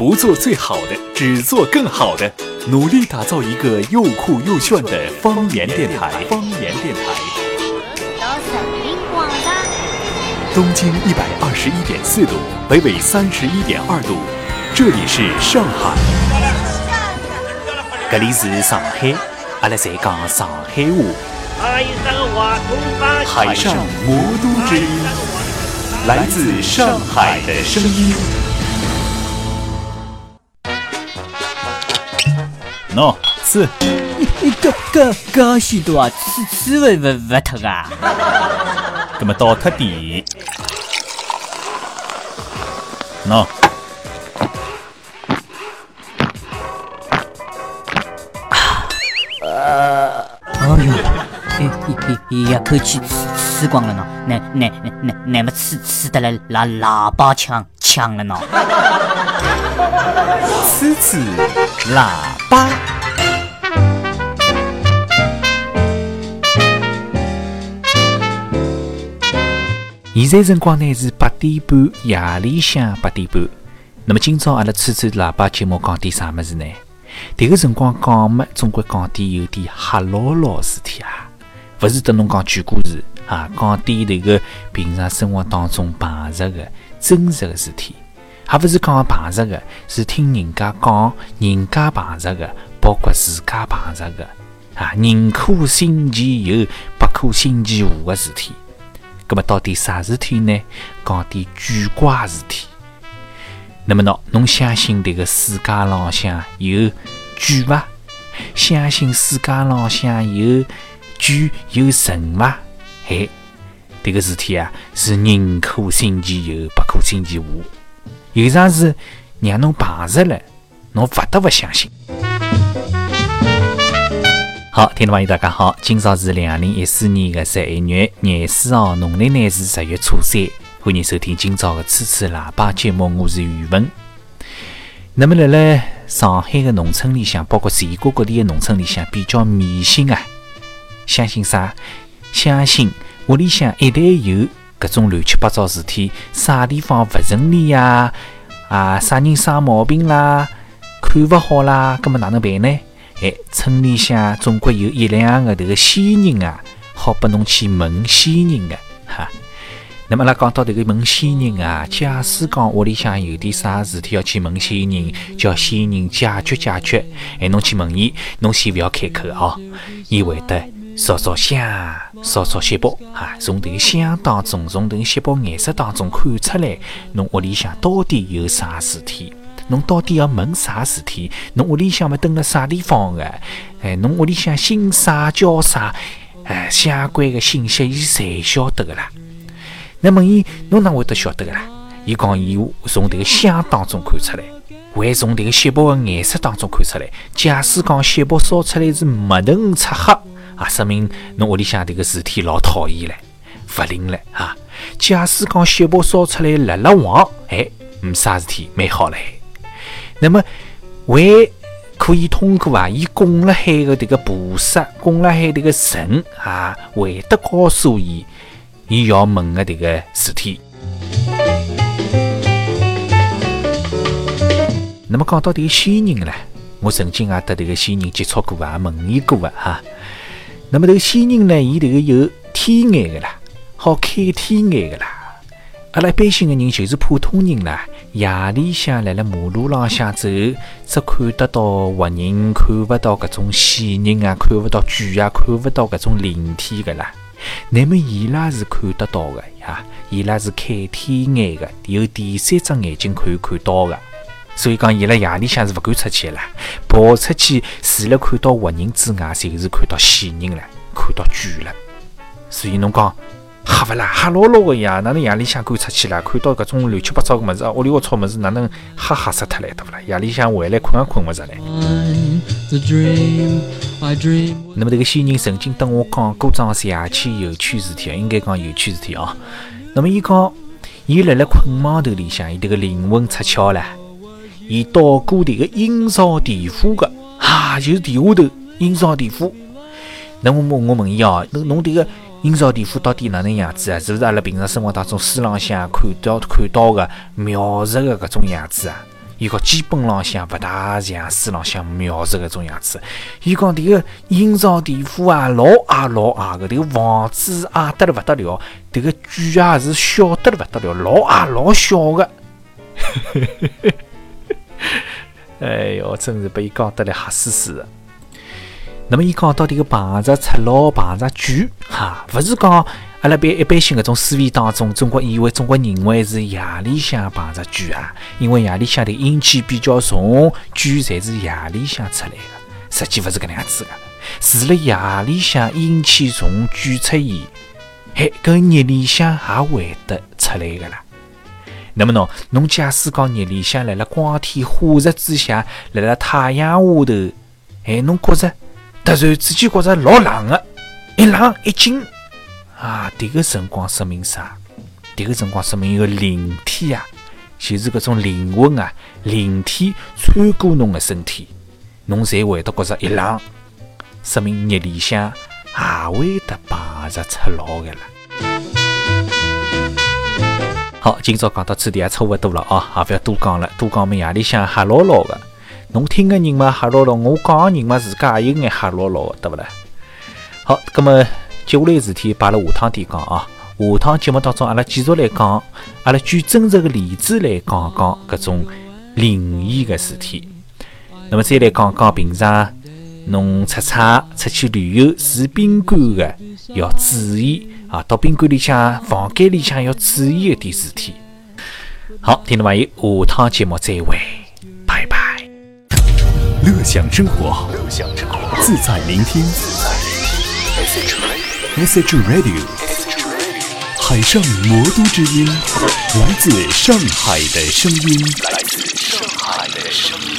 不做最好的，只做更好的，努力打造一个又酷又炫的方言电台。方言电台。东经一百二十一点四度，北纬三十一点二度，这里是上海。这里是上海，阿拉在讲上海话。海上魔都之音，来自上海的声音。哦，吃。你这这这许多啊，吃吃不不不脱啊？那么倒脱点。喏。呃，哎呦，一一一口气吃吃光了呢，那那那那那么吃吃的来喇喇叭腔腔了呢？吃吃喇叭。现在辰光呢是八点半，夜里向八点半。那么今朝阿拉吹吹喇叭节目讲点啥么子呢？迭个辰光讲么，总归讲点有点吓牢牢事体啊！勿是得侬讲鬼故事啊，讲点迭个平常生活当中碰着个真实个事体，还勿是讲碰着个，是听人家讲人家碰着个，包括自家碰着个啊，宁可信其有，不可信其无个事体。葛么到底啥事体呢？讲点鬼怪事体。那么喏，侬相信迭个世界浪向有鬼伐？相信世界浪向有鬼有神伐？哎，迭个事体啊，是宁可信其有，不可信其无。有啥事让侬碰着了，侬勿得勿相信。好，听众朋友，大家好，今朝是两零一四年的十一月廿四号，农历呢是十月初三。欢迎收听今朝的吹吹喇叭节目，我是宇文。那么，辣辣上海的农村里向，包括全国各地的农村里向，比较迷信啊，相信啥？相信屋里向一旦有搿种乱七八糟事体，啥地方勿顺利呀？啊，啥人生毛病啦？看勿好啦？葛么哪能办呢？哎，村里向总归有一两个迭个仙人啊，好拨侬去问仙人的哈。那么阿拉讲到迭个问仙人啊，假使讲屋里向有点啥事体要去问仙人，叫仙人解决解决。哎，侬去问伊，侬先勿要开口哦，伊会得烧烧香，烧烧锡箔啊，从迭个香当中，从迭个锡箔颜色当中看出来，侬屋里向到底有啥事体。侬到底要问啥事体？侬屋里向么蹲辣啥地方个？哎，侬屋里向姓啥叫啥？哎，相关的信息伊侪晓得个啦。那问伊，侬哪会得晓得个啦？伊讲伊从迭个香当中看出来，会从迭个锡箔个颜色当中看出来。假使讲锡箔烧出来是墨橙赤黑啊，说明侬屋里向迭个事体老讨厌唻，勿灵唻啊。假使讲锡箔烧出来辣辣黄，哎，没啥事体，蛮好唻。那么，为可以通过啊，伊供了海的迭个菩萨，供了海迭个神啊，会得告诉伊，伊要问的迭个事体。那么讲到迭个仙人了，我曾经啊，得迭个仙人接触过啊，问伊过啊哈。那么迭个仙人呢，伊迭个有天眼的啦，好开天眼的啦。阿拉一般性的人就是普通人啦。夜里向辣辣马路浪向走，只看得到活人，看勿到搿种死人啊，看勿到鬼啊，看勿到搿种灵体个啦。那么伊拉是看得到的呀，伊拉是开天眼的，有第三只眼睛可以看到的。所以讲，伊拉夜里向是勿敢出去啦，跑出去除了看到活人之外，就是看到死人了，看到鬼了。所以侬讲。吓勿啦，吓牢牢个呀！哪能夜里向敢出去啦？看到搿种乱七八糟个物事，屋里龌龊物事，哪能吓吓死脱来，对勿啦？夜里向回来困也困勿着来。那么迭个仙人曾经跟我讲过桩邪气有趣事体，应该讲有趣事体啊。那么伊讲，伊辣辣困梦头里向，伊迭个灵魂出窍了，伊到过迭个阴曹地府个，啊，就是地下头阴曹地府。那么我我问伊哦，侬侬迭个。阴曹地府到底哪能样子啊？是勿是阿拉平常生活当中书浪向看到看到的描述的搿种样子啊？伊讲基本浪向勿大像书浪向描述搿种样子。伊讲迭个阴曹地府啊，老矮老矮个，迭个房子矮得了勿得了，迭个鬼啊是小得了勿得了，老矮老小个。哎哟，真是被伊讲得来吓死死的。那么伊讲到迭个碰着赤佬，碰着鬼，哈，勿是讲阿拉般一般性搿种思维当中，中国以为中国认为是夜里向碰着鬼啊，因为夜里向的阴气比较重，鬼侪是夜里向出来的。实际勿是搿能样子个，除了夜里向阴气重，鬼出现，嘿，搿日里向也会得出来个啦。那么侬，侬假使讲日里向辣辣光天化日之下，辣辣太阳下头，哎，侬觉着突然之间觉着老冷个，一冷一惊啊！迭个辰光说明啥？迭个辰光说明一个灵体啊，就是搿种灵魂啊，灵体穿过侬个身体，侬才会得觉着一冷，说明日里向也会得碰着赤佬个了。好，今朝讲到此地也差勿多了啊，也勿要多讲了，多讲么夜里向吓牢牢个。侬听个人嘛吓牢牢，我讲个人嘛自家也有眼吓牢牢个，对勿啦？好，葛么接下来事体摆辣下趟点讲啊。下趟节目当中，阿拉继续来讲，阿拉举真实的例子来讲讲搿种灵异个事体。那么再来讲讲平常侬出差出去旅游住宾馆个要注意。啊，到宾馆里向、房间里向要注意一点事体。好，听众朋友，下趟节目再会，拜拜。乐享生活，乐享生活，自在聆听。Message Radio，海上魔都之音，来自上海的声音，来自上海的声音。